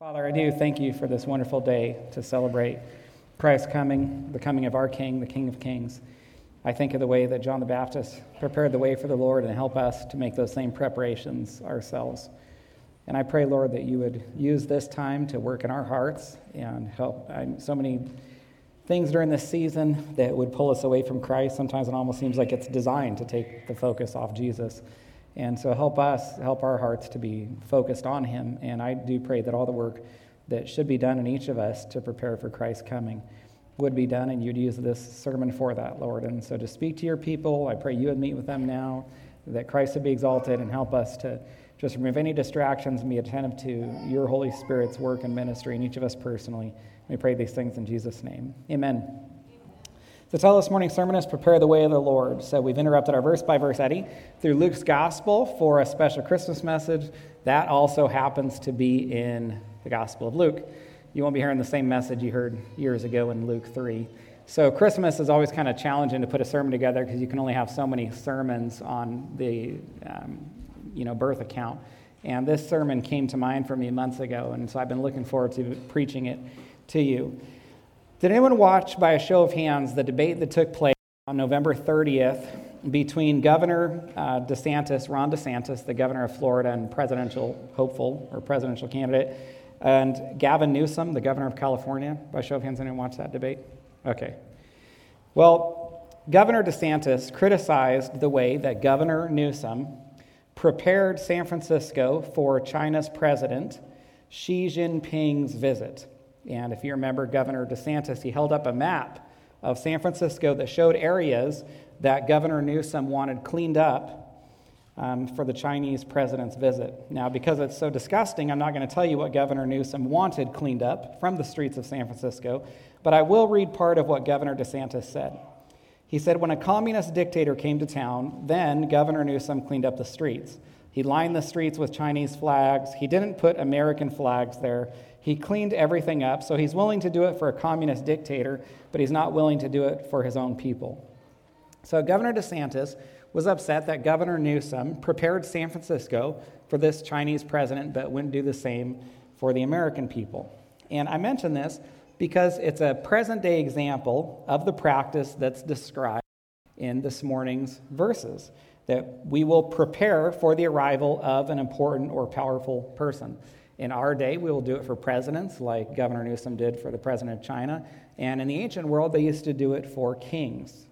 Father, I do thank you for this wonderful day to celebrate Christ's coming, the coming of our King, the King of Kings. I think of the way that John the Baptist prepared the way for the Lord and help us to make those same preparations ourselves. And I pray, Lord, that you would use this time to work in our hearts and help. I'm, so many things during this season that would pull us away from Christ. Sometimes it almost seems like it's designed to take the focus off Jesus. And so help us, help our hearts to be focused on Him. And I do pray that all the work that should be done in each of us to prepare for Christ's coming would be done, and you'd use this sermon for that, Lord. And so to speak to your people, I pray you would meet with them now, that Christ would be exalted, and help us to just remove any distractions and be attentive to your Holy Spirit's work and ministry in each of us personally. We pray these things in Jesus' name. Amen. The of this morning's sermon is Prepare the Way of the Lord. So we've interrupted our verse by verse Eddie through Luke's Gospel for a special Christmas message. That also happens to be in the Gospel of Luke. You won't be hearing the same message you heard years ago in Luke 3. So Christmas is always kind of challenging to put a sermon together because you can only have so many sermons on the um, you know, birth account. And this sermon came to mind for me months ago, and so I've been looking forward to preaching it to you. Did anyone watch, by a show of hands, the debate that took place on November 30th between Governor uh, DeSantis, Ron DeSantis, the governor of Florida and presidential hopeful or presidential candidate, and Gavin Newsom, the governor of California? By show of hands, anyone watch that debate? Okay. Well, Governor DeSantis criticized the way that Governor Newsom prepared San Francisco for China's president Xi Jinping's visit. And if you remember Governor DeSantis, he held up a map of San Francisco that showed areas that Governor Newsom wanted cleaned up um, for the Chinese president's visit. Now, because it's so disgusting, I'm not going to tell you what Governor Newsom wanted cleaned up from the streets of San Francisco, but I will read part of what Governor DeSantis said. He said, When a communist dictator came to town, then Governor Newsom cleaned up the streets. He lined the streets with Chinese flags. He didn't put American flags there. He cleaned everything up, so he's willing to do it for a communist dictator, but he's not willing to do it for his own people. So Governor DeSantis was upset that Governor Newsom prepared San Francisco for this Chinese president, but wouldn't do the same for the American people. And I mention this because it's a present day example of the practice that's described in this morning's verses that we will prepare for the arrival of an important or powerful person. In our day, we will do it for presidents, like Governor Newsom did for the president of China. And in the ancient world, they used to do it for kings.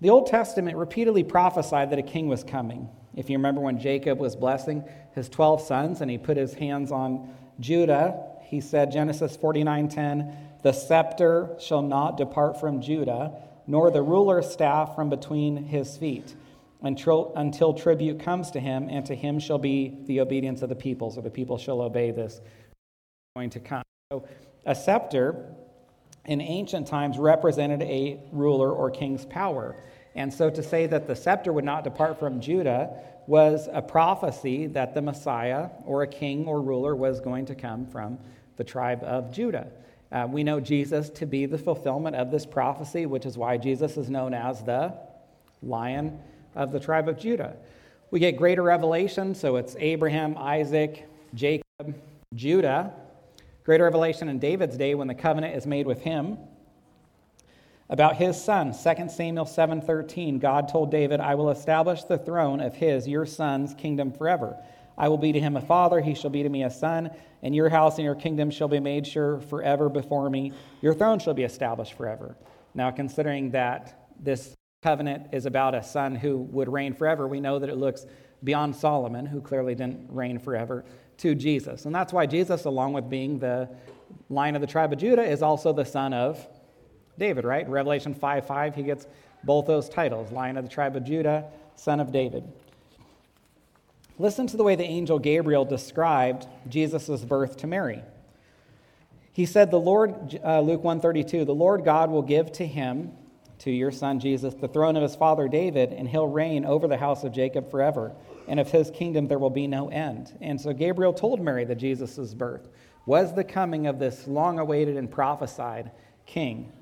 The Old Testament repeatedly prophesied that a king was coming. If you remember when Jacob was blessing his 12 sons and he put his hands on Judah, he said, Genesis 49:10, "The scepter shall not depart from Judah, nor the ruler's staff from between his feet." Until, until tribute comes to him, and to him shall be the obedience of the peoples, or the people shall obey this going to come. So, a scepter in ancient times represented a ruler or king's power. And so to say that the scepter would not depart from Judah was a prophecy that the Messiah or a king or ruler was going to come from the tribe of Judah. Uh, we know Jesus to be the fulfillment of this prophecy, which is why Jesus is known as the Lion of the tribe of Judah. We get greater revelation, so it's Abraham, Isaac, Jacob, Judah. Greater revelation in David's day when the covenant is made with him. About his son, 2 Samuel 7:13, God told David, "I will establish the throne of his, your son's kingdom forever. I will be to him a father, he shall be to me a son, and your house and your kingdom shall be made sure forever before me. Your throne shall be established forever." Now, considering that this covenant is about a son who would reign forever, we know that it looks beyond Solomon, who clearly didn't reign forever, to Jesus. And that's why Jesus, along with being the line of the tribe of Judah, is also the son of David, right? Revelation 5 5, he gets both those titles Lion of the tribe of Judah, son of David. Listen to the way the angel Gabriel described Jesus' birth to Mary. He said, The Lord, uh, Luke 132, the Lord God will give to him to your son Jesus the throne of his father David, and he'll reign over the house of Jacob forever. And of his kingdom there will be no end. And so Gabriel told Mary that Jesus' birth was the coming of this long awaited and prophesied king.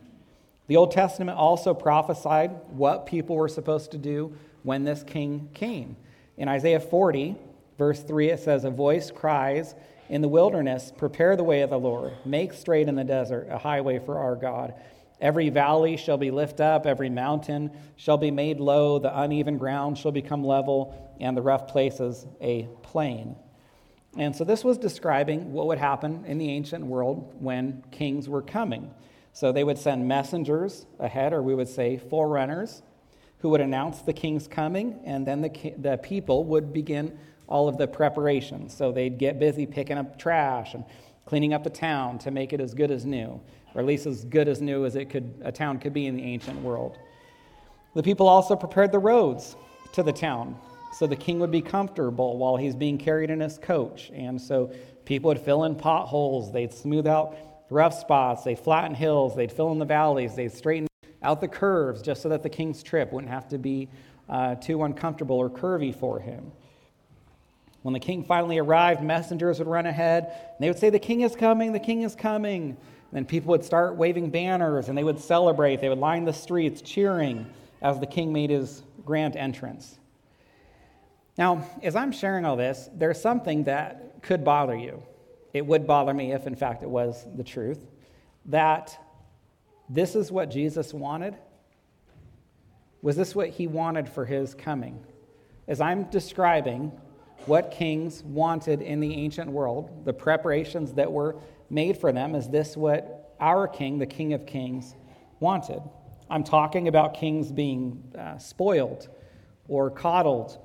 The Old Testament also prophesied what people were supposed to do when this king came. In Isaiah 40, verse 3, it says, A voice cries in the wilderness, prepare the way of the Lord, make straight in the desert a highway for our God. Every valley shall be lifted up, every mountain shall be made low, the uneven ground shall become level, and the rough places a plain. And so this was describing what would happen in the ancient world when kings were coming. So they would send messengers ahead, or we would say forerunners, who would announce the king's coming, and then the, the people would begin all of the preparations. So they'd get busy picking up trash and cleaning up the town to make it as good as new, or at least as good as new as it could, a town could be in the ancient world. The people also prepared the roads to the town so the king would be comfortable while he's being carried in his coach. And so people would fill in potholes, they'd smooth out rough spots, they'd flatten hills, they'd fill in the valleys, they'd straighten out the curves just so that the king's trip wouldn't have to be uh, too uncomfortable or curvy for him. When the king finally arrived, messengers would run ahead and they would say, The king is coming, the king is coming. Then people would start waving banners and they would celebrate. They would line the streets cheering as the king made his grand entrance. Now, as I'm sharing all this, there's something that could bother you. It would bother me if, in fact, it was the truth that this is what Jesus wanted. Was this what he wanted for his coming? As I'm describing what kings wanted in the ancient world, the preparations that were made for them, is this what our king, the King of Kings, wanted? I'm talking about kings being uh, spoiled or coddled.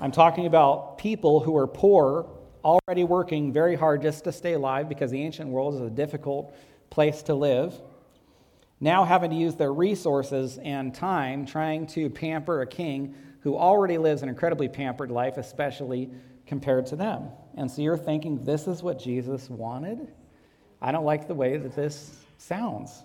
I'm talking about people who are poor, already working very hard just to stay alive because the ancient world is a difficult place to live. Now having to use their resources and time trying to pamper a king who already lives an incredibly pampered life, especially compared to them. And so you're thinking, this is what Jesus wanted? I don't like the way that this sounds.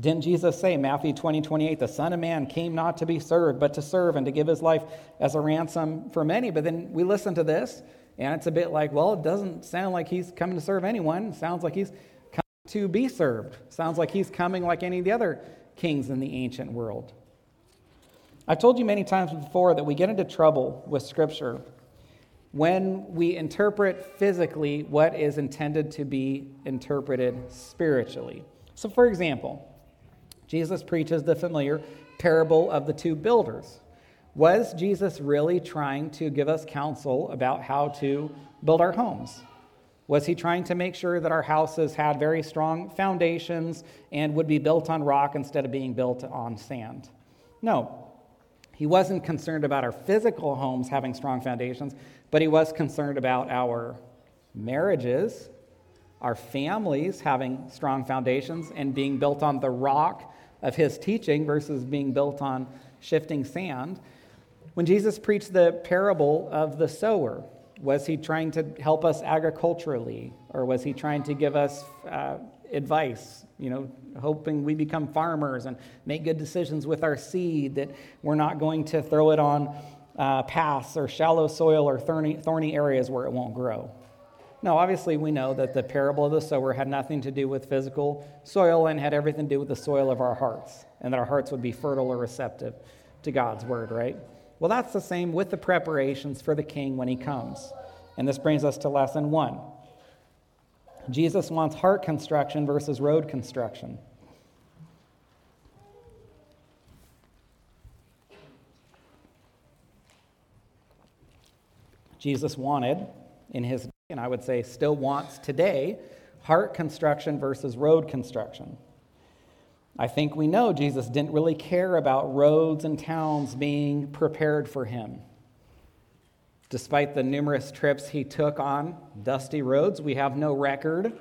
Didn't Jesus say, Matthew 20, 28, the Son of Man came not to be served, but to serve and to give his life as a ransom for many? But then we listen to this, and it's a bit like, well, it doesn't sound like he's coming to serve anyone. It sounds like he's coming to be served. It sounds like he's coming like any of the other kings in the ancient world. I've told you many times before that we get into trouble with Scripture when we interpret physically what is intended to be interpreted spiritually. So, for example, Jesus preaches the familiar parable of the two builders. Was Jesus really trying to give us counsel about how to build our homes? Was he trying to make sure that our houses had very strong foundations and would be built on rock instead of being built on sand? No. He wasn't concerned about our physical homes having strong foundations, but he was concerned about our marriages, our families having strong foundations and being built on the rock of his teaching versus being built on shifting sand. When Jesus preached the parable of the sower, was he trying to help us agriculturally or was he trying to give us uh, advice you know hoping we become farmers and make good decisions with our seed that we're not going to throw it on uh, paths or shallow soil or thorny, thorny areas where it won't grow. No obviously we know that the parable of the sower had nothing to do with physical soil and had everything to do with the soil of our hearts and that our hearts would be fertile or receptive to god's word right? Well that's the same with the preparations for the king when he comes. And this brings us to lesson one. Jesus wants heart construction versus road construction. Jesus wanted in his, and I would say still wants today, heart construction versus road construction. I think we know Jesus didn't really care about roads and towns being prepared for him. Despite the numerous trips he took on dusty roads, we have no record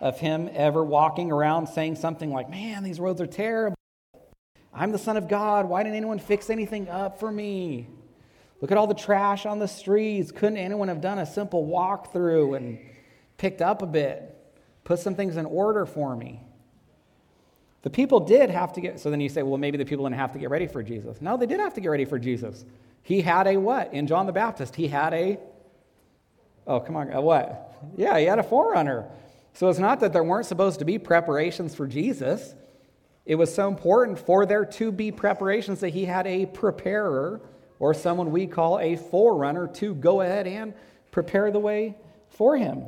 of him ever walking around saying something like, Man, these roads are terrible. I'm the Son of God. Why didn't anyone fix anything up for me? Look at all the trash on the streets. Couldn't anyone have done a simple walk through and picked up a bit, put some things in order for me? The people did have to get, so then you say, well, maybe the people didn't have to get ready for Jesus. No, they did have to get ready for Jesus. He had a what? In John the Baptist, he had a, oh, come on, a what? Yeah, he had a forerunner. So it's not that there weren't supposed to be preparations for Jesus. It was so important for there to be preparations that he had a preparer or someone we call a forerunner to go ahead and prepare the way for him.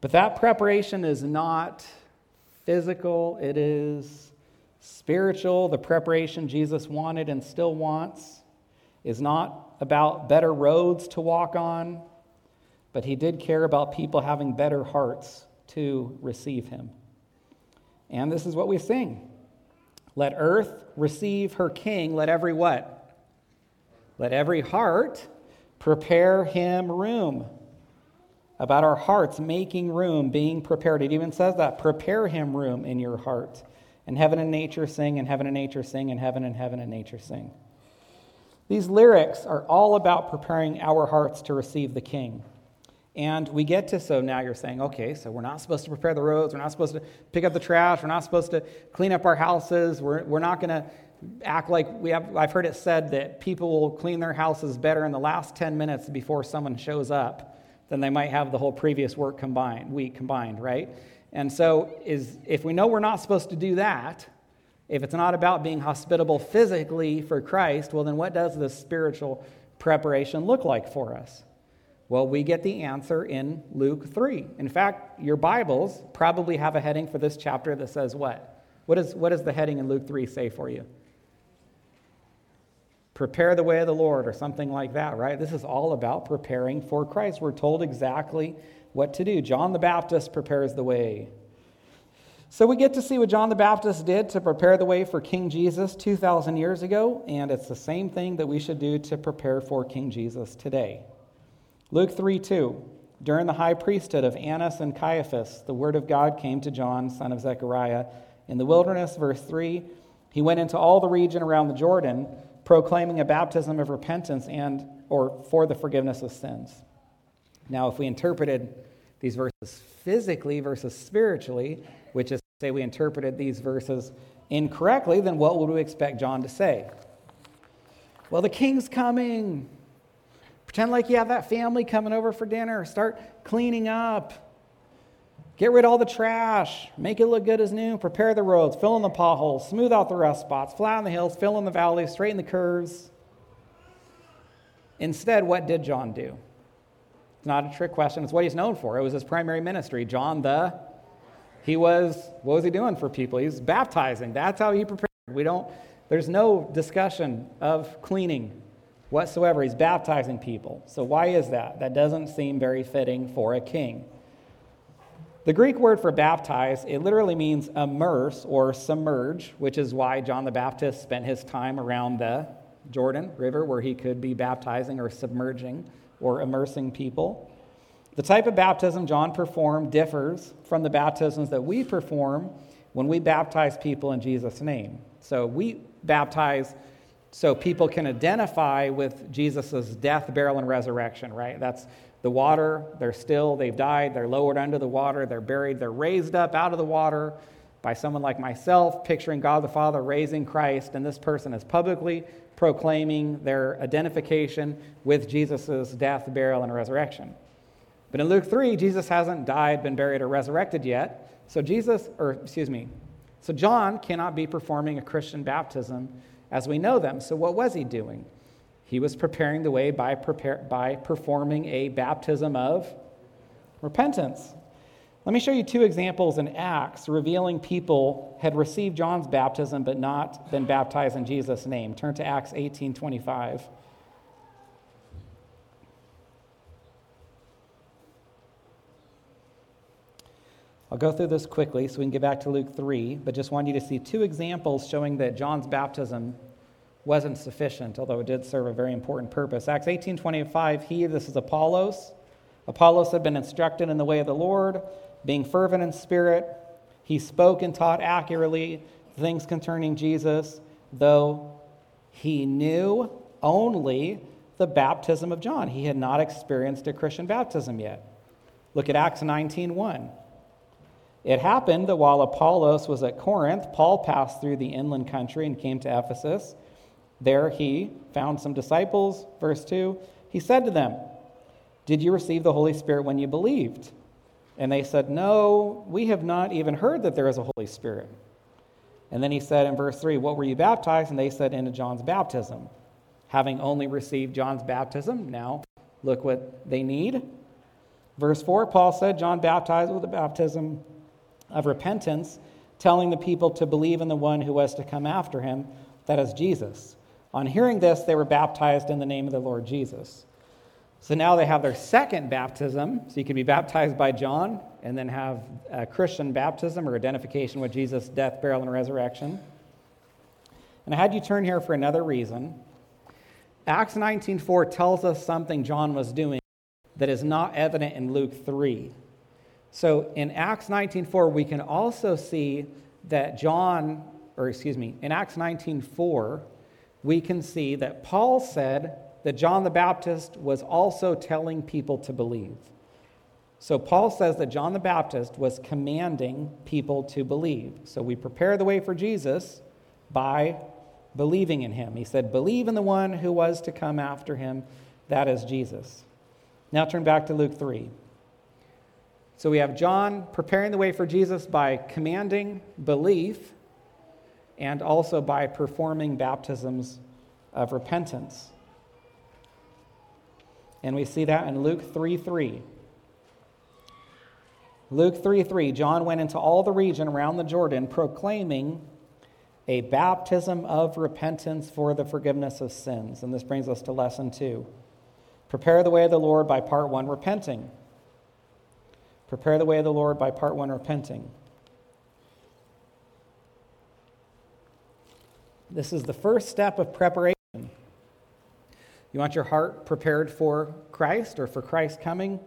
But that preparation is not physical, it is spiritual. The preparation Jesus wanted and still wants is not about better roads to walk on, but he did care about people having better hearts to receive him. And this is what we sing. Let earth receive her king, let every what? Let every heart prepare him room. About our hearts making room, being prepared. It even says that prepare him room in your heart. And heaven and nature sing, and heaven and nature sing, and heaven and heaven and nature sing. These lyrics are all about preparing our hearts to receive the king. And we get to, so now you're saying, okay, so we're not supposed to prepare the roads, we're not supposed to pick up the trash, we're not supposed to clean up our houses, we're, we're not going to act like we have, I've heard it said that people will clean their houses better in the last 10 minutes before someone shows up than they might have the whole previous work combined, week combined, right? And so is, if we know we're not supposed to do that, if it's not about being hospitable physically for Christ, well, then what does the spiritual preparation look like for us? Well, we get the answer in Luke 3. In fact, your Bibles probably have a heading for this chapter that says what? What, is, what does the heading in Luke 3 say for you? Prepare the way of the Lord, or something like that, right? This is all about preparing for Christ. We're told exactly what to do. John the Baptist prepares the way. So we get to see what John the Baptist did to prepare the way for King Jesus 2,000 years ago, and it's the same thing that we should do to prepare for King Jesus today. Luke 3 2. During the high priesthood of Annas and Caiaphas, the word of God came to John, son of Zechariah. In the wilderness, verse 3, he went into all the region around the Jordan, proclaiming a baptism of repentance and or for the forgiveness of sins. Now, if we interpreted these verses physically versus spiritually, which is to say we interpreted these verses incorrectly, then what would we expect John to say? Well, the king's coming. Pretend like you have that family coming over for dinner. Start cleaning up. Get rid of all the trash. Make it look good as new. Prepare the roads. Fill in the potholes. Smooth out the rough spots. Flatten the hills. Fill in the valleys. Straighten the curves. Instead, what did John do? It's not a trick question. It's what he's known for. It was his primary ministry. John the, he was, what was he doing for people? He was baptizing. That's how he prepared. We don't, there's no discussion of cleaning whatsoever. He's baptizing people. So, why is that? That doesn't seem very fitting for a king. The Greek word for baptize, it literally means immerse or submerge, which is why John the Baptist spent his time around the Jordan River where he could be baptizing or submerging or immersing people. The type of baptism John performed differs from the baptisms that we perform when we baptize people in Jesus' name. So we baptize so people can identify with Jesus' death, burial, and resurrection, right? That's the water, they're still, they've died, they're lowered under the water, they're buried, they're raised up out of the water by someone like myself, picturing God the Father raising Christ, and this person is publicly proclaiming their identification with Jesus' death, burial, and resurrection. But in Luke 3, Jesus hasn't died, been buried, or resurrected yet. So Jesus, or excuse me, so John cannot be performing a Christian baptism as we know them. So, what was he doing? He was preparing the way by, prepare, by performing a baptism of repentance. Let me show you two examples in Acts revealing people had received John's baptism but not been baptized in Jesus' name. Turn to Acts 18 25. I'll go through this quickly so we can get back to Luke 3, but just want you to see two examples showing that John's baptism wasn't sufficient, although it did serve a very important purpose. Acts 18:25, he, this is Apollos. Apollos had been instructed in the way of the Lord, being fervent in spirit. He spoke and taught accurately things concerning Jesus, though he knew only the baptism of John. He had not experienced a Christian baptism yet. Look at Acts 19:1. It happened that while Apollos was at Corinth, Paul passed through the inland country and came to Ephesus. There he found some disciples. Verse 2 He said to them, Did you receive the Holy Spirit when you believed? And they said, No, we have not even heard that there is a Holy Spirit. And then he said in verse 3, What were you baptized? And they said, Into John's baptism. Having only received John's baptism, now look what they need Verse 4, Paul said, John baptized with the baptism of repentance, telling the people to believe in the one who was to come after him, that is Jesus. On hearing this, they were baptized in the name of the Lord Jesus. So now they have their second baptism. So you can be baptized by John and then have a Christian baptism or identification with Jesus' death, burial, and resurrection. And I had you turn here for another reason. Acts 19:4 tells us something John was doing that is not evident in Luke 3. So in Acts 19:4 we can also see that John or excuse me, in Acts 19:4 we can see that Paul said that John the Baptist was also telling people to believe. So Paul says that John the Baptist was commanding people to believe. So we prepare the way for Jesus by believing in him. He said, Believe in the one who was to come after him, that is Jesus. Now turn back to Luke 3. So we have John preparing the way for Jesus by commanding belief and also by performing baptisms of repentance. And we see that in Luke 3 3. Luke 3 3, John went into all the region around the Jordan proclaiming a baptism of repentance for the forgiveness of sins. And this brings us to lesson two. Prepare the way of the Lord by part one, repenting. Prepare the way of the Lord by part one, repenting. This is the first step of preparation. You want your heart prepared for Christ or for Christ coming?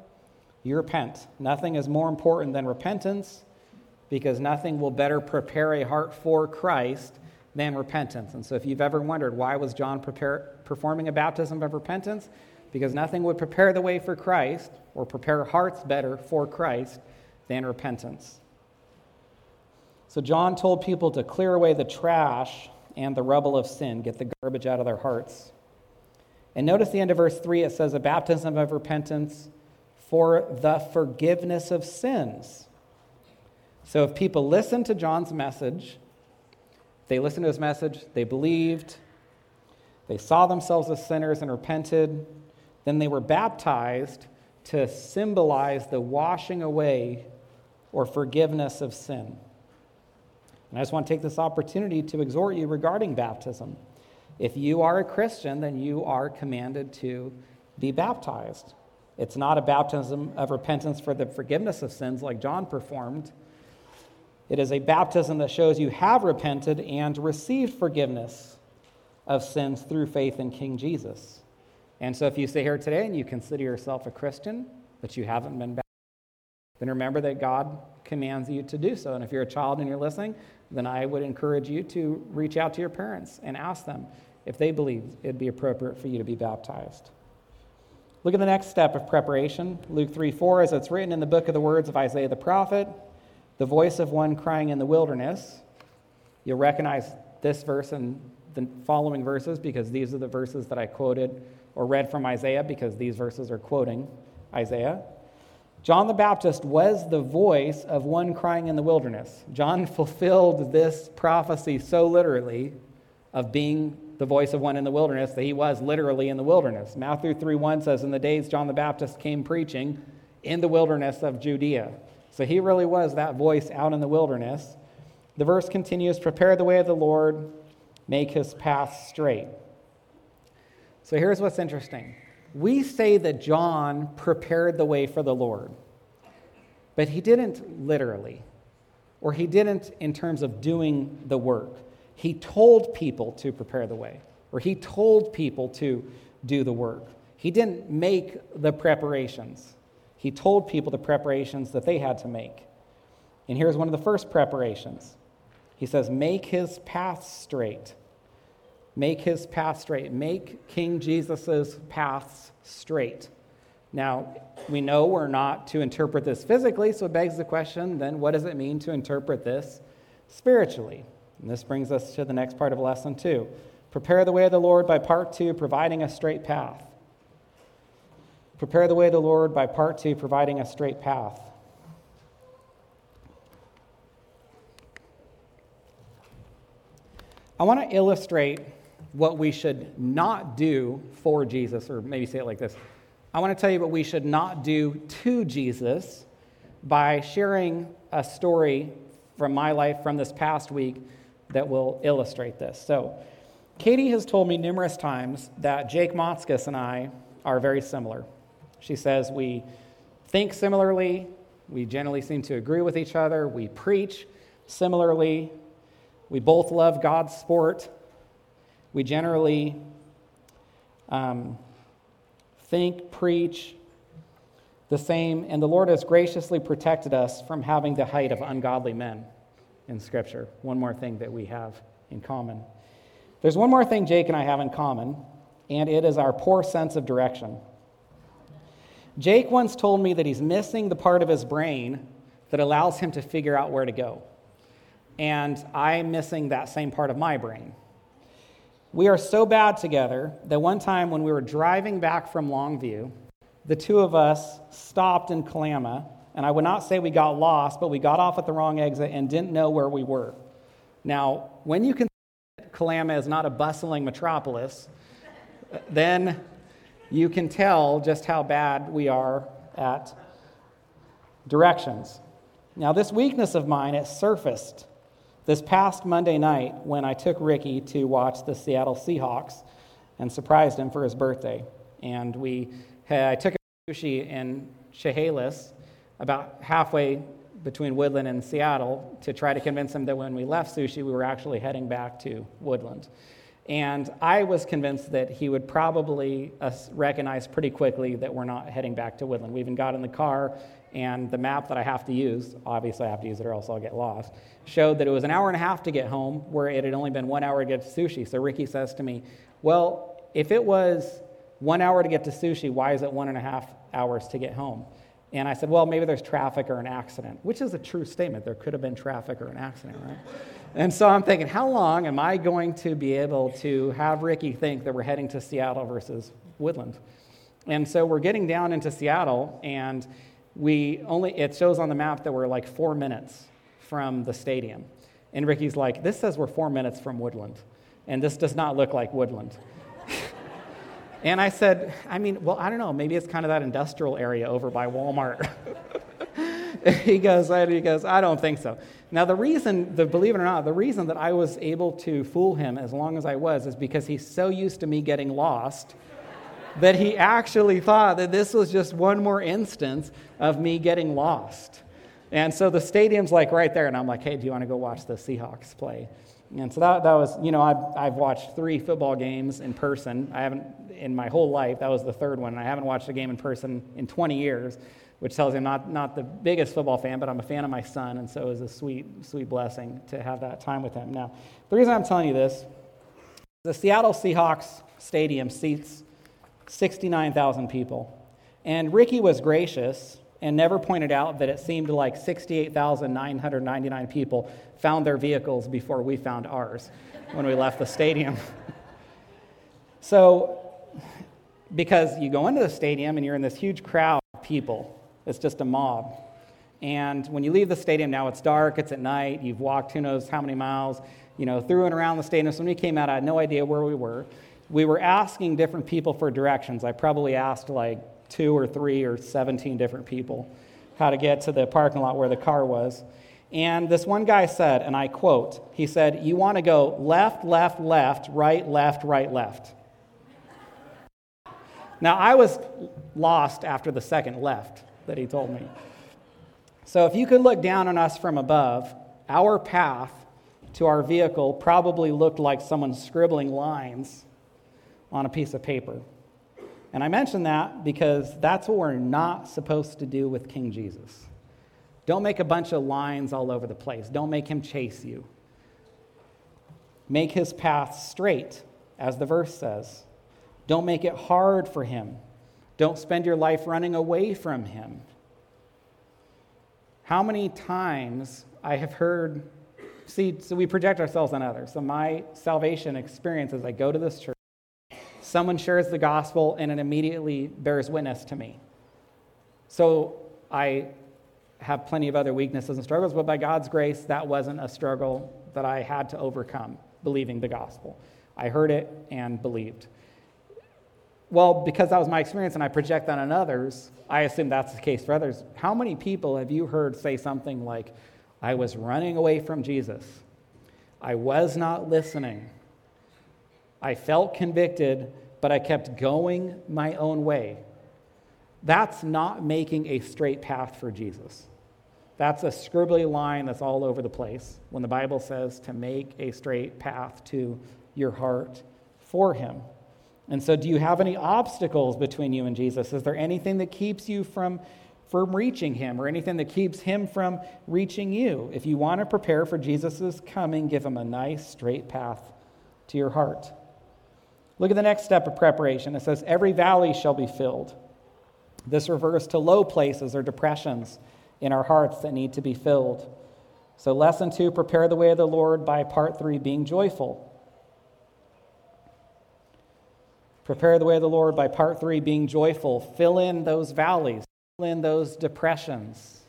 You repent. Nothing is more important than repentance because nothing will better prepare a heart for Christ than repentance. And so, if you've ever wondered why was John prepare, performing a baptism of repentance, because nothing would prepare the way for Christ or prepare hearts better for Christ than repentance. So, John told people to clear away the trash and the rubble of sin, get the garbage out of their hearts. And notice the end of verse 3 it says, A baptism of repentance for the forgiveness of sins. So if people listen to John's message, they listened to his message, they believed, they saw themselves as sinners and repented, then they were baptized to symbolize the washing away or forgiveness of sin. And I just want to take this opportunity to exhort you regarding baptism. If you are a Christian, then you are commanded to be baptized. It's not a baptism of repentance for the forgiveness of sins like John performed. It is a baptism that shows you have repented and received forgiveness of sins through faith in King Jesus. And so if you sit here today and you consider yourself a Christian, but you haven't been baptized, then remember that God commands you to do so. And if you're a child and you're listening, then I would encourage you to reach out to your parents and ask them if they believe it'd be appropriate for you to be baptized. Look at the next step of preparation. Luke 3 4, as it's written in the book of the words of Isaiah the prophet, the voice of one crying in the wilderness. You'll recognize this verse and the following verses because these are the verses that I quoted or read from Isaiah because these verses are quoting Isaiah. John the Baptist was the voice of one crying in the wilderness. John fulfilled this prophecy so literally of being the voice of one in the wilderness that he was literally in the wilderness. Matthew 3 1 says, In the days John the Baptist came preaching in the wilderness of Judea. So he really was that voice out in the wilderness. The verse continues Prepare the way of the Lord, make his path straight. So here's what's interesting we say that John prepared the way for the Lord, but he didn't literally, or he didn't in terms of doing the work. He told people to prepare the way, or he told people to do the work. He didn't make the preparations. He told people the preparations that they had to make. And here's one of the first preparations. He says, Make his path straight. Make his path straight. Make King Jesus' paths straight. Now, we know we're not to interpret this physically, so it begs the question then, what does it mean to interpret this spiritually? And this brings us to the next part of lesson two. Prepare the way of the Lord by part two, providing a straight path. Prepare the way of the Lord by part two, providing a straight path. I want to illustrate what we should not do for Jesus, or maybe say it like this I want to tell you what we should not do to Jesus by sharing a story from my life from this past week that will illustrate this. So, Katie has told me numerous times that Jake Motzkus and I are very similar. She says we think similarly, we generally seem to agree with each other, we preach similarly, we both love God's sport, we generally um, think, preach the same, and the Lord has graciously protected us from having the height of ungodly men in Scripture. One more thing that we have in common. There's one more thing Jake and I have in common, and it is our poor sense of direction. Jake once told me that he's missing the part of his brain that allows him to figure out where to go. And I'm missing that same part of my brain. We are so bad together that one time when we were driving back from Longview, the two of us stopped in Kalama, and I would not say we got lost, but we got off at the wrong exit and didn't know where we were. Now, when you consider that Kalama is not a bustling metropolis, then you can tell just how bad we are at directions. Now, this weakness of mine, it surfaced this past Monday night when I took Ricky to watch the Seattle Seahawks and surprised him for his birthday. And we had, I took him to sushi in Chehalis, about halfway between Woodland and Seattle, to try to convince him that when we left sushi, we were actually heading back to Woodland. And I was convinced that he would probably uh, recognize pretty quickly that we're not heading back to Woodland. We even got in the car, and the map that I have to use, obviously I have to use it or else I'll get lost, showed that it was an hour and a half to get home, where it had only been one hour to get to sushi. So Ricky says to me, Well, if it was one hour to get to sushi, why is it one and a half hours to get home? And I said, Well, maybe there's traffic or an accident, which is a true statement. There could have been traffic or an accident, right? And so I'm thinking, how long am I going to be able to have Ricky think that we're heading to Seattle versus Woodland? And so we're getting down into Seattle, and we only, it shows on the map that we're like four minutes from the stadium. And Ricky's like, this says we're four minutes from Woodland, and this does not look like Woodland. and I said, I mean, well, I don't know, maybe it's kind of that industrial area over by Walmart. he goes, he goes, I don't think so. Now, the reason, the, believe it or not, the reason that I was able to fool him as long as I was is because he's so used to me getting lost that he actually thought that this was just one more instance of me getting lost. And so the stadium's like right there, and I'm like, hey, do you want to go watch the Seahawks play? And so that, that was, you know, I've, I've watched three football games in person. I haven't, in my whole life, that was the third one. I haven't watched a game in person in 20 years which tells you I'm not, not the biggest football fan, but I'm a fan of my son, and so it was a sweet, sweet blessing to have that time with him. Now, the reason I'm telling you this, the Seattle Seahawks stadium seats 69,000 people. And Ricky was gracious and never pointed out that it seemed like 68,999 people found their vehicles before we found ours when we left the stadium. so, because you go into the stadium and you're in this huge crowd of people, it's just a mob. And when you leave the stadium now, it's dark, it's at night, you've walked who knows how many miles, you know, through and around the stadium. So when we came out, I had no idea where we were. We were asking different people for directions. I probably asked like two or three or 17 different people how to get to the parking lot where the car was. And this one guy said, and I quote, he said, You want to go left, left, left, right, left, right, left. Now, I was lost after the second left that he told me. So if you could look down on us from above, our path to our vehicle probably looked like someone scribbling lines on a piece of paper. And I mention that because that's what we're not supposed to do with King Jesus. Don't make a bunch of lines all over the place. Don't make him chase you. Make his path straight, as the verse says. Don't make it hard for him. Don't spend your life running away from Him. How many times I have heard, see, so we project ourselves on others. So my salvation experience is I go to this church, someone shares the gospel, and it immediately bears witness to me. So I have plenty of other weaknesses and struggles, but by God's grace, that wasn't a struggle that I had to overcome, believing the gospel. I heard it and believed. Well, because that was my experience and I project that on others, I assume that's the case for others. How many people have you heard say something like, I was running away from Jesus? I was not listening. I felt convicted, but I kept going my own way. That's not making a straight path for Jesus. That's a scribbly line that's all over the place when the Bible says to make a straight path to your heart for Him. And so, do you have any obstacles between you and Jesus? Is there anything that keeps you from, from reaching Him or anything that keeps Him from reaching you? If you want to prepare for Jesus' coming, give Him a nice straight path to your heart. Look at the next step of preparation. It says, Every valley shall be filled. This refers to low places or depressions in our hearts that need to be filled. So, lesson two prepare the way of the Lord by part three being joyful. Prepare the way of the Lord by part three being joyful. Fill in those valleys, fill in those depressions.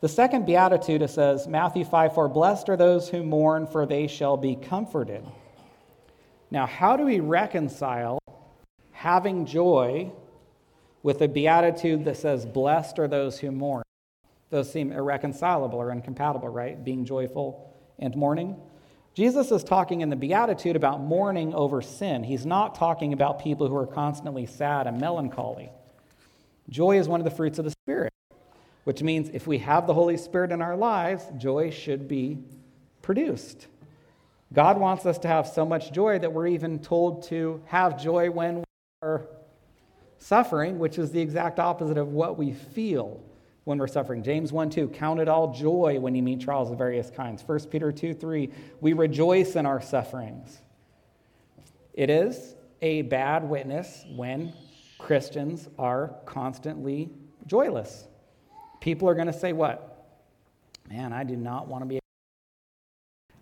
The second beatitude it says, Matthew 5 4, blessed are those who mourn, for they shall be comforted. Now, how do we reconcile having joy with a beatitude that says, Blessed are those who mourn. Those seem irreconcilable or incompatible, right? Being joyful and mourning. Jesus is talking in the Beatitude about mourning over sin. He's not talking about people who are constantly sad and melancholy. Joy is one of the fruits of the Spirit, which means if we have the Holy Spirit in our lives, joy should be produced. God wants us to have so much joy that we're even told to have joy when we are suffering, which is the exact opposite of what we feel when we're suffering. James 1 2, count it all joy when you meet trials of various kinds. 1 Peter 2 3, we rejoice in our sufferings. It is a bad witness when Christians are constantly joyless. People are going to say, What? Man, I do not want to be.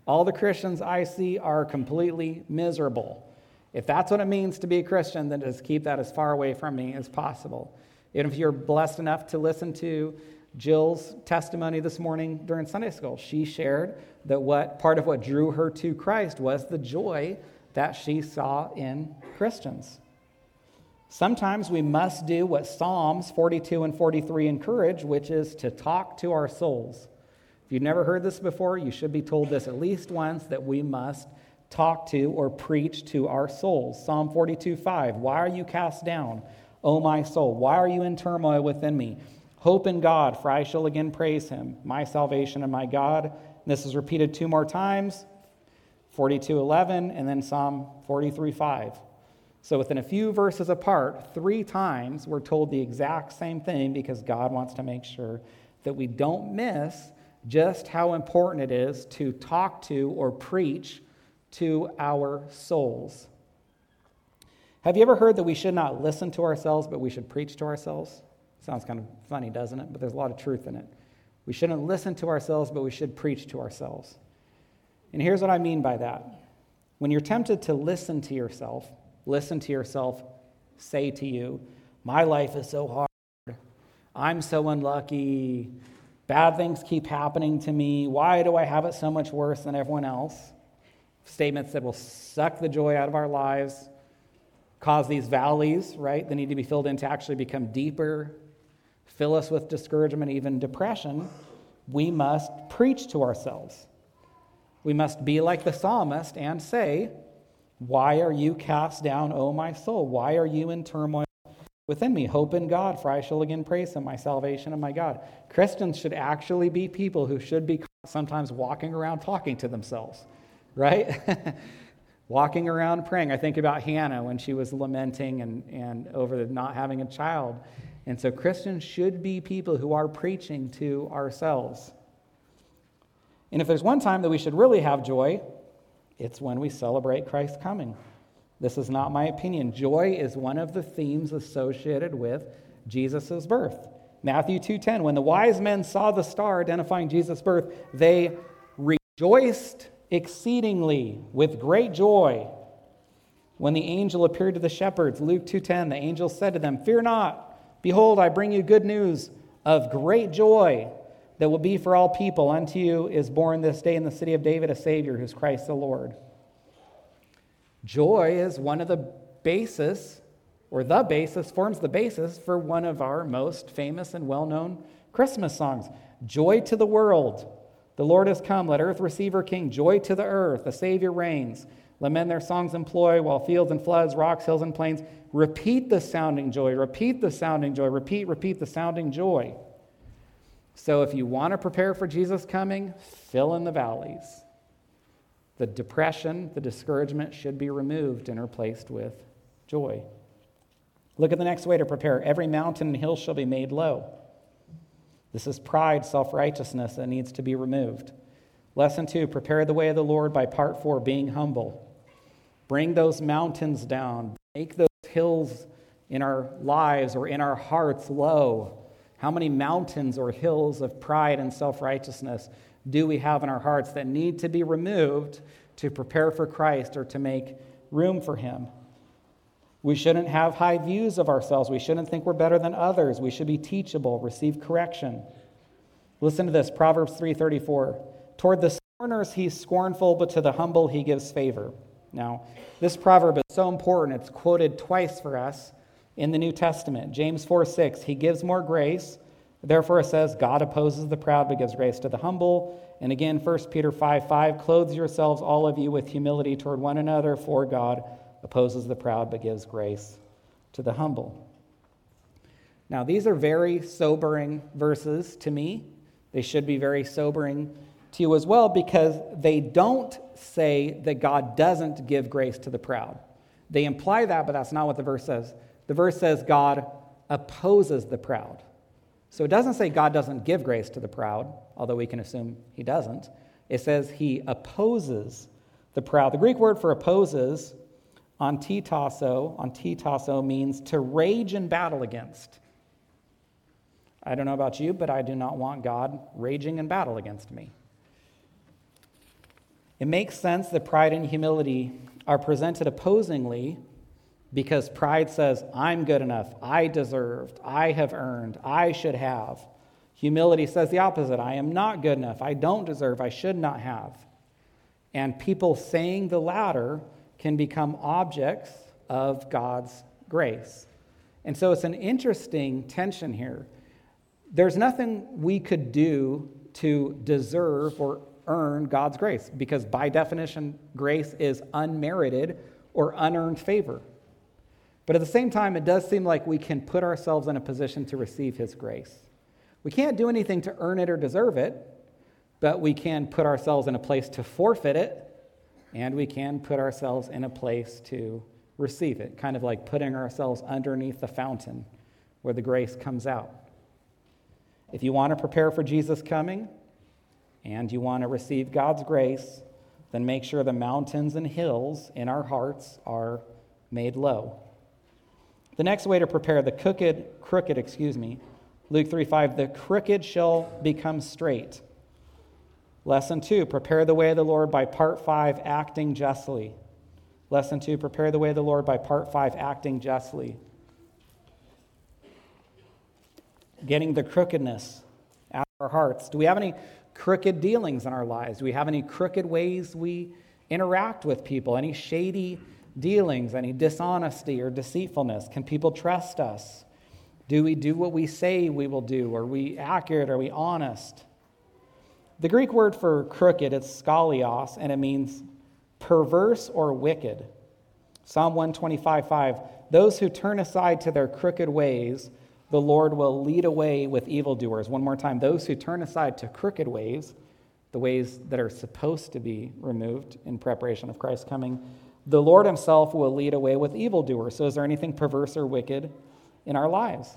All the Christians I see are completely miserable. If that's what it means to be a Christian, then just keep that as far away from me as possible. And if you're blessed enough to listen to Jill's testimony this morning during Sunday school, she shared that what part of what drew her to Christ was the joy that she saw in Christians. Sometimes we must do what Psalms 42 and 43 encourage, which is to talk to our souls. If you've never heard this before, you should be told this at least once that we must talk to or preach to our souls. Psalm 42 5. Why are you cast down, O my soul? Why are you in turmoil within me? Hope in God, for I shall again praise him, my salvation and my God. And this is repeated two more times 42 11, and then Psalm 43 5. So, within a few verses apart, three times we're told the exact same thing because God wants to make sure that we don't miss just how important it is to talk to or preach to our souls. Have you ever heard that we should not listen to ourselves, but we should preach to ourselves? Sounds kind of funny, doesn't it? But there's a lot of truth in it. We shouldn't listen to ourselves, but we should preach to ourselves. And here's what I mean by that. When you're tempted to listen to yourself, listen to yourself say to you, My life is so hard. I'm so unlucky. Bad things keep happening to me. Why do I have it so much worse than everyone else? statements that will suck the joy out of our lives, cause these valleys, right, that need to be filled in to actually become deeper, fill us with discouragement, even depression, we must preach to ourselves. We must be like the psalmist and say, Why are you cast down, O my soul? Why are you in turmoil within me? Hope in God, for I shall again praise him, my salvation and my God. Christians should actually be people who should be sometimes walking around talking to themselves right? Walking around praying. I think about Hannah when she was lamenting and, and over not having a child. And so Christians should be people who are preaching to ourselves. And if there's one time that we should really have joy, it's when we celebrate Christ's coming. This is not my opinion. Joy is one of the themes associated with Jesus' birth. Matthew 2:10 When the wise men saw the star identifying Jesus' birth, they rejoiced exceedingly with great joy when the angel appeared to the shepherds luke 2.10 the angel said to them fear not behold i bring you good news of great joy that will be for all people unto you is born this day in the city of david a savior who's christ the lord joy is one of the basis, or the basis, forms the basis for one of our most famous and well known Christmas songs Joy to the world. The Lord has come. Let earth receive her king. Joy to the earth. The Savior reigns. Let men their songs employ while fields and floods, rocks, hills, and plains repeat the sounding joy. Repeat the sounding joy. Repeat, repeat the sounding joy. So if you want to prepare for Jesus coming, fill in the valleys. The depression, the discouragement should be removed and replaced with joy. Look at the next way to prepare. Every mountain and hill shall be made low. This is pride, self righteousness that needs to be removed. Lesson two prepare the way of the Lord by part four, being humble. Bring those mountains down, make those hills in our lives or in our hearts low. How many mountains or hills of pride and self righteousness do we have in our hearts that need to be removed to prepare for Christ or to make room for Him? We shouldn't have high views of ourselves. We shouldn't think we're better than others. We should be teachable, receive correction. Listen to this Proverbs 3:34. Toward the scorners he's scornful, but to the humble he gives favor. Now, this proverb is so important. It's quoted twice for us in the New Testament. James 4 6, he gives more grace. Therefore, it says, God opposes the proud but gives grace to the humble. And again, 1 Peter 5 5, clothe yourselves, all of you, with humility toward one another, for God opposes the proud but gives grace to the humble. Now, these are very sobering verses to me. They should be very sobering to you as well because they don't say that God doesn't give grace to the proud. They imply that, but that's not what the verse says. The verse says God opposes the proud. So it doesn't say God doesn't give grace to the proud, although we can assume he doesn't. It says he opposes the proud. The Greek word for opposes antitasso, antitasso means to rage in battle against. I don't know about you, but I do not want God raging in battle against me. It makes sense that pride and humility are presented opposingly because pride says, I'm good enough, I deserved, I have earned, I should have. Humility says the opposite I am not good enough, I don't deserve, I should not have. And people saying the latter can become objects of God's grace. And so it's an interesting tension here. There's nothing we could do to deserve or earn God's grace because, by definition, grace is unmerited or unearned favor. But at the same time, it does seem like we can put ourselves in a position to receive His grace. We can't do anything to earn it or deserve it, but we can put ourselves in a place to forfeit it and we can put ourselves in a place to receive it, kind of like putting ourselves underneath the fountain where the grace comes out. If you want to prepare for Jesus' coming and you want to receive God's grace, then make sure the mountains and hills in our hearts are made low. The next way to prepare the crooked, crooked, excuse me, Luke 3 5, the crooked shall become straight. Lesson two, prepare the way of the Lord by part five, acting justly. Lesson two, prepare the way of the Lord by part five, acting justly. Getting the crookedness out of our hearts. Do we have any crooked dealings in our lives? Do we have any crooked ways we interact with people? Any shady dealings? Any dishonesty or deceitfulness? Can people trust us? Do we do what we say we will do? Are we accurate? Are we honest? The Greek word for crooked is skolios, and it means perverse or wicked. Psalm 125 5 Those who turn aside to their crooked ways, the Lord will lead away with evildoers. One more time. Those who turn aside to crooked ways, the ways that are supposed to be removed in preparation of Christ's coming, the Lord Himself will lead away with evildoers. So, is there anything perverse or wicked in our lives?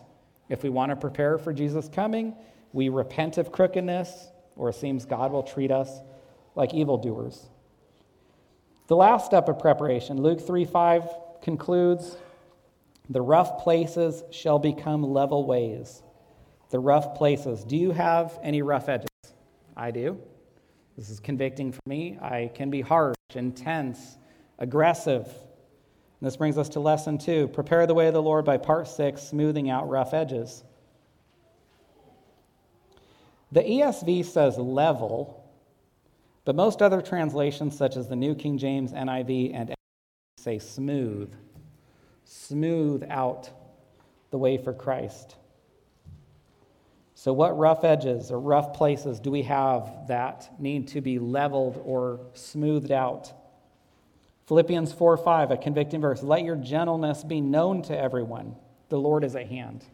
If we want to prepare for Jesus' coming, we repent of crookedness, or it seems God will treat us like evildoers. The last step of preparation, Luke 3 5 concludes the rough places shall become level ways. The rough places. Do you have any rough edges? I do. This is convicting for me. I can be harsh, intense, aggressive. And this brings us to lesson two prepare the way of the Lord by part six, smoothing out rough edges. The ESV says level, but most other translations, such as the New King James, NIV, and say smooth. smooth out the way for Christ. So, what rough edges or rough places do we have that need to be leveled or smoothed out? Philippians 4 5, a convicting verse. Let your gentleness be known to everyone. The Lord is at hand.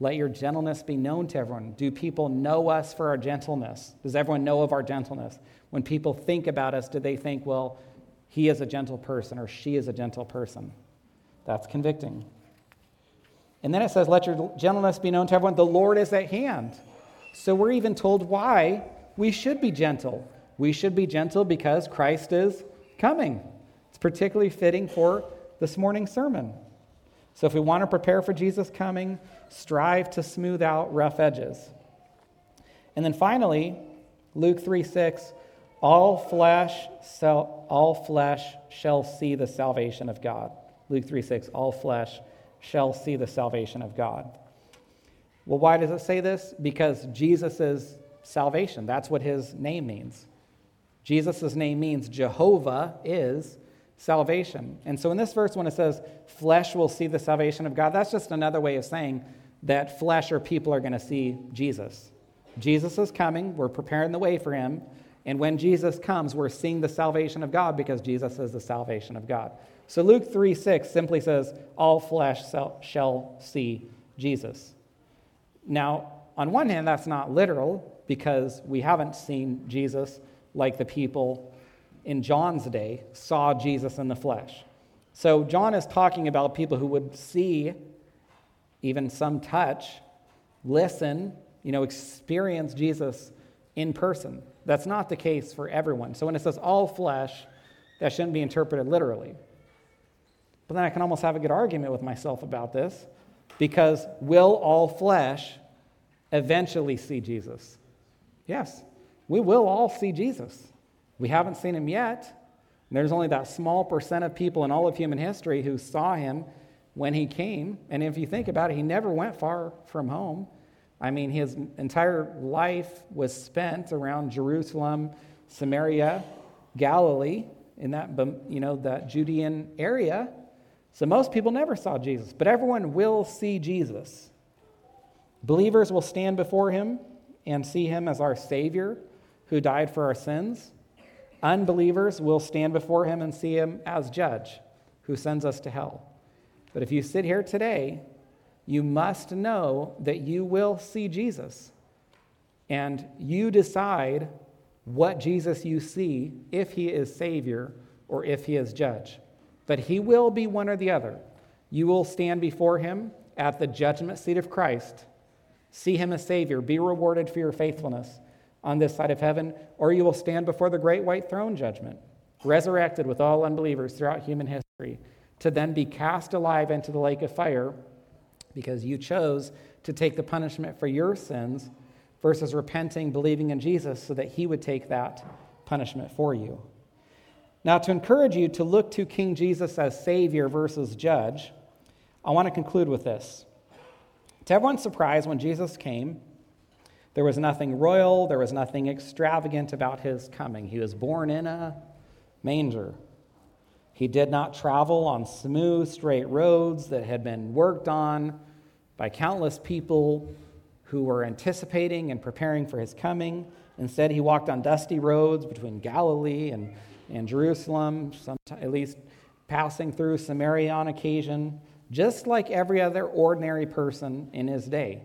Let your gentleness be known to everyone. Do people know us for our gentleness? Does everyone know of our gentleness? When people think about us, do they think, well, he is a gentle person or she is a gentle person? That's convicting. And then it says, Let your gentleness be known to everyone. The Lord is at hand. So we're even told why we should be gentle. We should be gentle because Christ is coming. It's particularly fitting for this morning's sermon. So if we want to prepare for Jesus coming, strive to smooth out rough edges. And then finally, Luke 3 6, all flesh, all flesh shall see the salvation of God. Luke 3 6, all flesh shall see the salvation of God. Well, why does it say this? Because Jesus is salvation. That's what his name means. Jesus' name means Jehovah is salvation. And so in this verse, when it says flesh will see the salvation of God, that's just another way of saying that flesh or people are going to see Jesus. Jesus is coming, we're preparing the way for him. And when Jesus comes, we're seeing the salvation of God because Jesus is the salvation of God. So Luke 3 6 simply says, All flesh shall see Jesus. Now, on one hand, that's not literal because we haven't seen Jesus like the people in John's day saw Jesus in the flesh. So John is talking about people who would see, even some touch, listen, you know, experience Jesus in person. That's not the case for everyone. So when it says all flesh, that shouldn't be interpreted literally. But then I can almost have a good argument with myself about this because will all flesh eventually see Jesus? Yes, we will all see Jesus. We haven't seen him yet. There's only that small percent of people in all of human history who saw him when he came. And if you think about it, he never went far from home. I mean, his entire life was spent around Jerusalem, Samaria, Galilee, in that, you know, that Judean area. So most people never saw Jesus, but everyone will see Jesus. Believers will stand before him and see him as our Savior who died for our sins. Unbelievers will stand before him and see him as judge who sends us to hell. But if you sit here today, you must know that you will see Jesus. And you decide what Jesus you see, if he is Savior or if he is judge but he will be one or the other. You will stand before him at the judgment seat of Christ, see him as Savior, be rewarded for your faithfulness on this side of heaven, or you will stand before the great white throne judgment, resurrected with all unbelievers throughout human history, to then be cast alive into the lake of fire because you chose to take the punishment for your sins versus repenting, believing in Jesus so that he would take that punishment for you. Now, to encourage you to look to King Jesus as Savior versus Judge, I want to conclude with this. To everyone's surprise, when Jesus came, there was nothing royal, there was nothing extravagant about his coming. He was born in a manger. He did not travel on smooth, straight roads that had been worked on by countless people who were anticipating and preparing for his coming. Instead, he walked on dusty roads between Galilee and and Jerusalem, at least passing through Samaria on occasion, just like every other ordinary person in his day.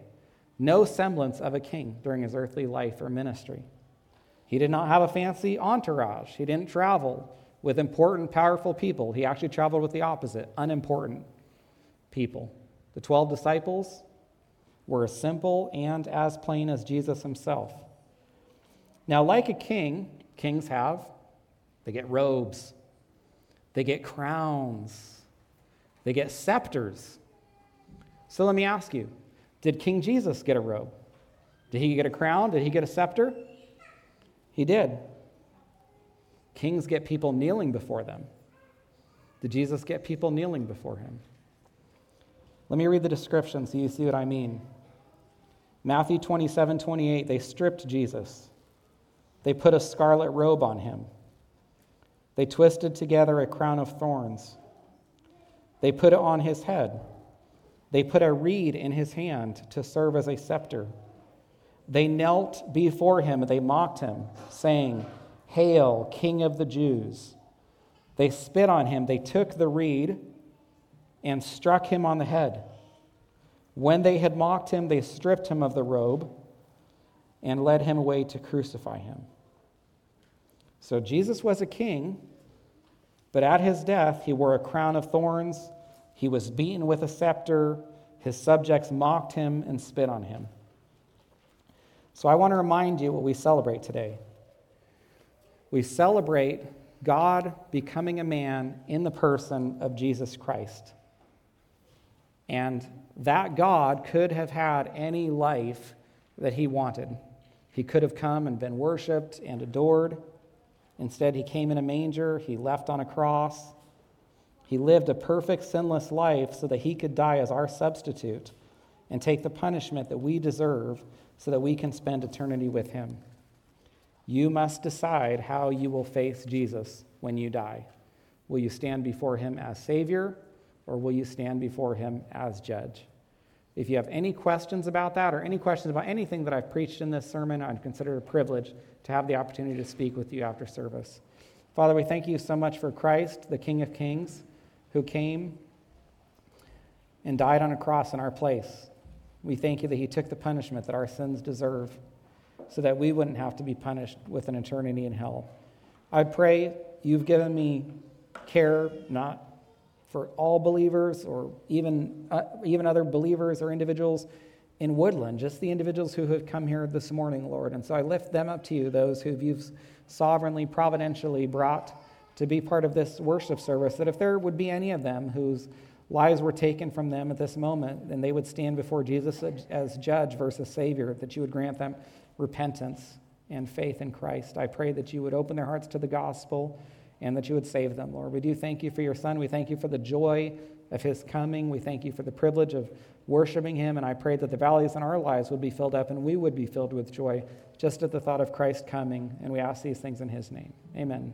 No semblance of a king during his earthly life or ministry. He did not have a fancy entourage. He didn't travel with important, powerful people. He actually traveled with the opposite unimportant people. The 12 disciples were as simple and as plain as Jesus himself. Now, like a king, kings have they get robes, they get crowns, they get scepters. So let me ask you did King Jesus get a robe? Did he get a crown? Did he get a scepter? He did. Kings get people kneeling before them. Did Jesus get people kneeling before him? Let me read the description so you see what I mean. Matthew 27 28, they stripped Jesus. They put a scarlet robe on him. They twisted together a crown of thorns. They put it on his head. They put a reed in his hand to serve as a scepter. They knelt before him and they mocked him, saying, Hail, King of the Jews! They spit on him. They took the reed and struck him on the head. When they had mocked him, they stripped him of the robe and led him away to crucify him. So Jesus was a king, but at his death, he wore a crown of thorns. He was beaten with a scepter. His subjects mocked him and spit on him. So I want to remind you what we celebrate today. We celebrate God becoming a man in the person of Jesus Christ. And that God could have had any life that he wanted. He could have come and been worshiped and adored. Instead, he came in a manger, he left on a cross. He lived a perfect, sinless life so that he could die as our substitute and take the punishment that we deserve so that we can spend eternity with him. You must decide how you will face Jesus when you die. Will you stand before him as Savior or will you stand before him as judge? If you have any questions about that or any questions about anything that I've preached in this sermon, I'd consider it a privilege to have the opportunity to speak with you after service. Father, we thank you so much for Christ, the King of Kings, who came and died on a cross in our place. We thank you that he took the punishment that our sins deserve so that we wouldn't have to be punished with an eternity in hell. I pray you've given me care not for all believers or even, uh, even other believers or individuals in Woodland, just the individuals who have come here this morning, Lord. And so I lift them up to you, those who you've sovereignly, providentially brought to be part of this worship service, that if there would be any of them whose lives were taken from them at this moment, then they would stand before Jesus as judge versus Savior, that you would grant them repentance and faith in Christ. I pray that you would open their hearts to the gospel and that you would save them, Lord. We do thank you for your Son. We thank you for the joy of his coming. We thank you for the privilege of worshiping him. And I pray that the valleys in our lives would be filled up and we would be filled with joy just at the thought of Christ coming. And we ask these things in his name. Amen.